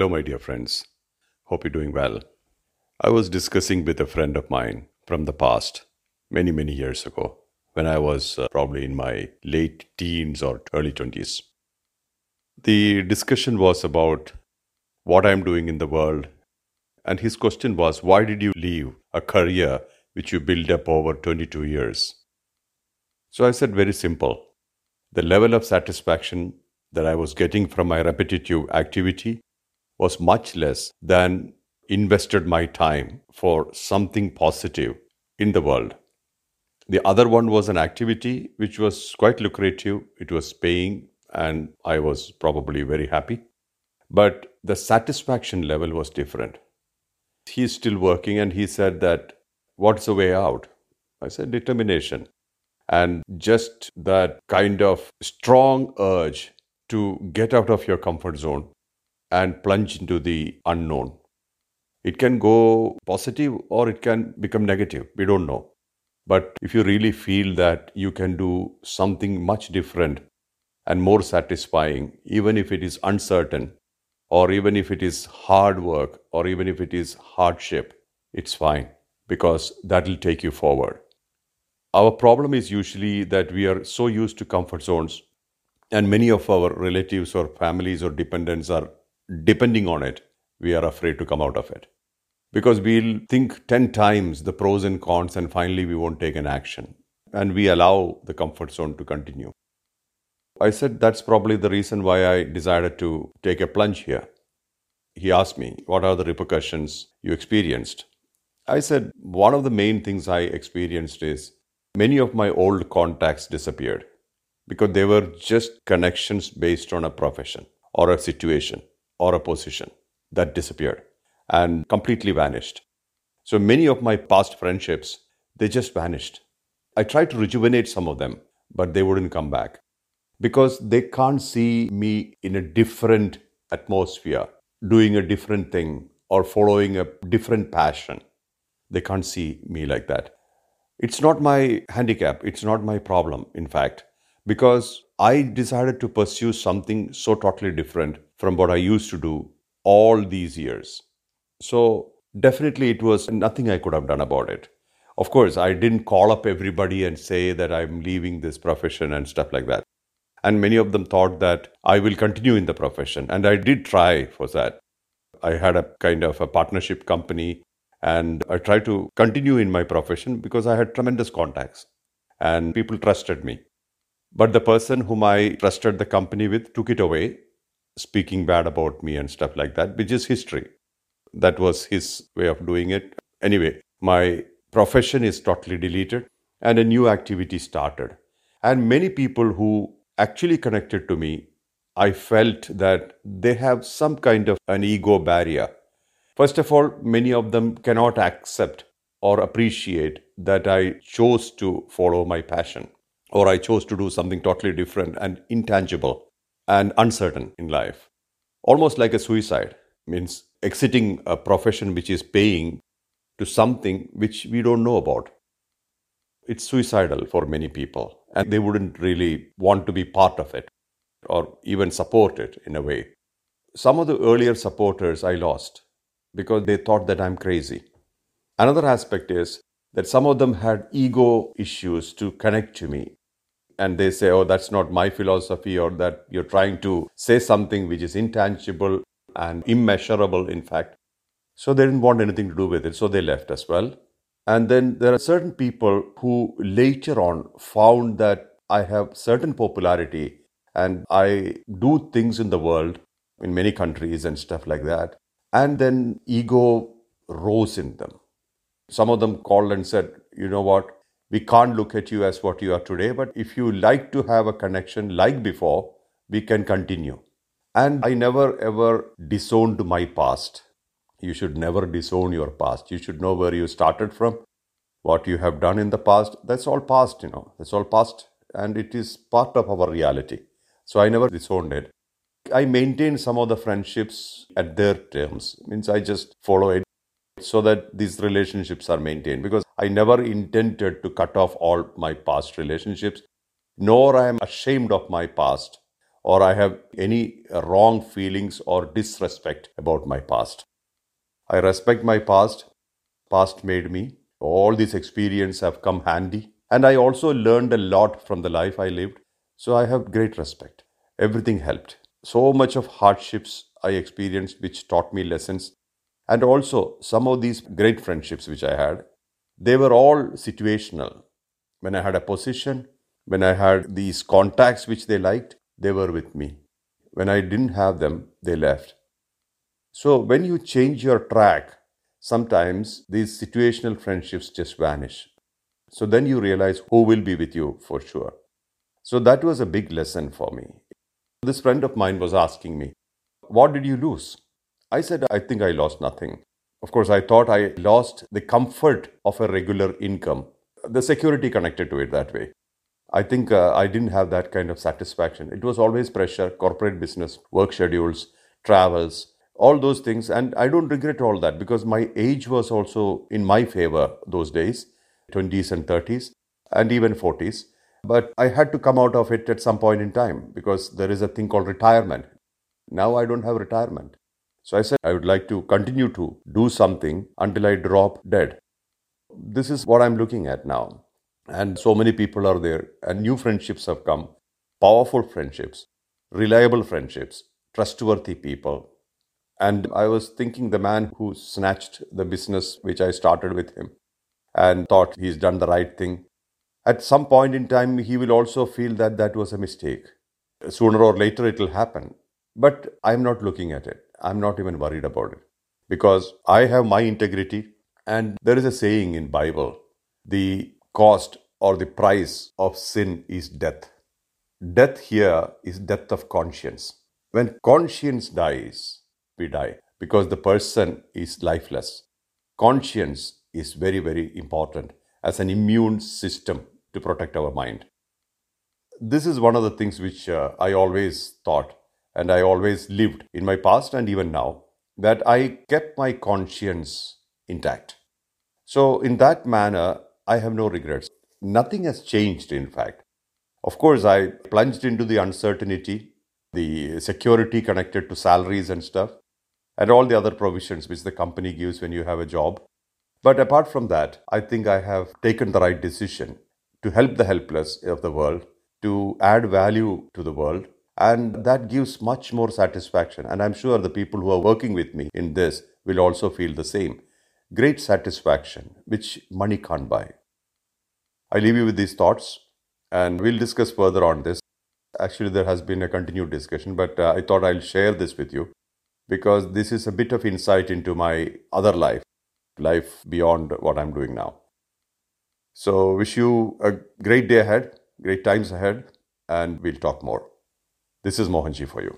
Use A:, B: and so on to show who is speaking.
A: Hello, my dear friends. Hope you're doing well. I was discussing with a friend of mine from the past, many, many years ago, when I was uh, probably in my late teens or early 20s. The discussion was about what I'm doing in the world. And his question was, why did you leave a career which you built up over 22 years? So I said, very simple. The level of satisfaction that I was getting from my repetitive activity was much less than invested my time for something positive in the world. The other one was an activity which was quite lucrative, it was paying, and I was probably very happy. But the satisfaction level was different. He's still working, and he said that, What's the way out? I said, Determination. And just that kind of strong urge to get out of your comfort zone and plunge into the unknown. It can go positive or it can become negative. We don't know. But if you really feel that you can do something much different and more satisfying, even if it is uncertain, or even if it is hard work, or even if it is hardship, it's fine because that will take you forward. Our problem is usually that we are so used to comfort zones, and many of our relatives or families or dependents are depending on it, we are afraid to come out of it. Because we'll think 10 times the pros and cons, and finally we won't take an action. And we allow the comfort zone to continue. I said that's probably the reason why I decided to take a plunge here. He asked me, What are the repercussions you experienced? I said, One of the main things I experienced is many of my old contacts disappeared because they were just connections based on a profession or a situation or a position that disappeared and completely vanished. So many of my past friendships, they just vanished. I tried to rejuvenate some of them, but they wouldn't come back because they can't see me in a different atmosphere, doing a different thing or following a different passion. They can't see me like that. It's not my handicap, it's not my problem, in fact, because I decided to pursue something so totally different from what I used to do all these years. So, definitely, it was nothing I could have done about it. Of course, I didn't call up everybody and say that I'm leaving this profession and stuff like that. And many of them thought that I will continue in the profession. And I did try for that. I had a kind of a partnership company and I tried to continue in my profession because I had tremendous contacts and people trusted me. But the person whom I trusted the company with took it away speaking bad about me and stuff like that, which is history. That was his way of doing it. Anyway, my profession is totally deleted and a new activity started. And many people who actually connected to me, I felt that they have some kind of an ego barrier. First of all, many of them cannot accept or appreciate that I chose to follow my passion or I chose to do something totally different and intangible and uncertain in life. Almost like a suicide means exiting a profession which is paying to something which we don't know about. It's suicidal for many people, and they wouldn't really want to be part of it or even support it in a way. Some of the earlier supporters I lost because they thought that I'm crazy. Another aspect is that some of them had ego issues to connect to me and they say, oh, that's not my philosophy, or that you're trying to say something which is intangible and immeasurable, in fact. So they didn't want anything to do with it, so they left as well. And then there are certain people who later on found that I have certain popularity and I do things in the world, in many countries and stuff like that. And then ego rose in them. Some of them called and said, you know what, we can't look at you as what you are today, but if you like to have a connection like before, we can continue. And I never ever disowned my past. You should never disown your past. You should know where you started from, what you have done in the past. That's all past, you know. That's all past. And it is part of our reality. So I never disowned it. I maintain some of the friendships at their terms. Means I just follow it so that these relationships are maintained because I never intended to cut off all my past relationships, nor I am ashamed of my past or I have any wrong feelings or disrespect about my past. I respect my past. Past made me. All these experiences have come handy. And I also learned a lot from the life I lived. So I have great respect. Everything helped. So much of hardships I experienced which taught me lessons. And also some of these great friendships which I had, they were all situational. When I had a position, when I had these contacts which they liked, they were with me. When I didn't have them, they left. So when you change your track, sometimes these situational friendships just vanish. So then you realize who will be with you for sure. So that was a big lesson for me. This friend of mine was asking me, What did you lose? I said, I think I lost nothing. Of course, I thought I lost the comfort of a regular income, the security connected to it that way. I think uh, I didn't have that kind of satisfaction. It was always pressure, corporate business, work schedules, travels, all those things. And I don't regret all that because my age was also in my favor those days 20s and 30s, and even 40s. But I had to come out of it at some point in time because there is a thing called retirement. Now I don't have retirement. So I said I would like to continue to do something until I drop dead. This is what I'm looking at now. And so many people are there, and new friendships have come powerful friendships, reliable friendships, trustworthy people. And I was thinking the man who snatched the business which I started with him and thought he's done the right thing. At some point in time, he will also feel that that was a mistake. Sooner or later, it will happen. But I'm not looking at it. I'm not even worried about it because I have my integrity. And there is a saying in Bible, the cost or the price of sin is death. Death here is death of conscience. When conscience dies, we die because the person is lifeless. Conscience is very, very important as an immune system to protect our mind. This is one of the things which uh, I always thought and I always lived in my past and even now that I kept my conscience intact. So, in that manner, I have no regrets. Nothing has changed, in fact. Of course, I plunged into the uncertainty, the security connected to salaries and stuff, and all the other provisions which the company gives when you have a job. But apart from that, I think I have taken the right decision to help the helpless of the world, to add value to the world. And that gives much more satisfaction. And I'm sure the people who are working with me in this will also feel the same. Great satisfaction, which money can't buy. I leave you with these thoughts and we'll discuss further on this. Actually, there has been a continued discussion, but uh, I thought I'll share this with you because this is a bit of insight into my other life life beyond what I'm doing now. So, wish you a great day ahead, great times ahead, and we'll talk more. This is Mohanji for you.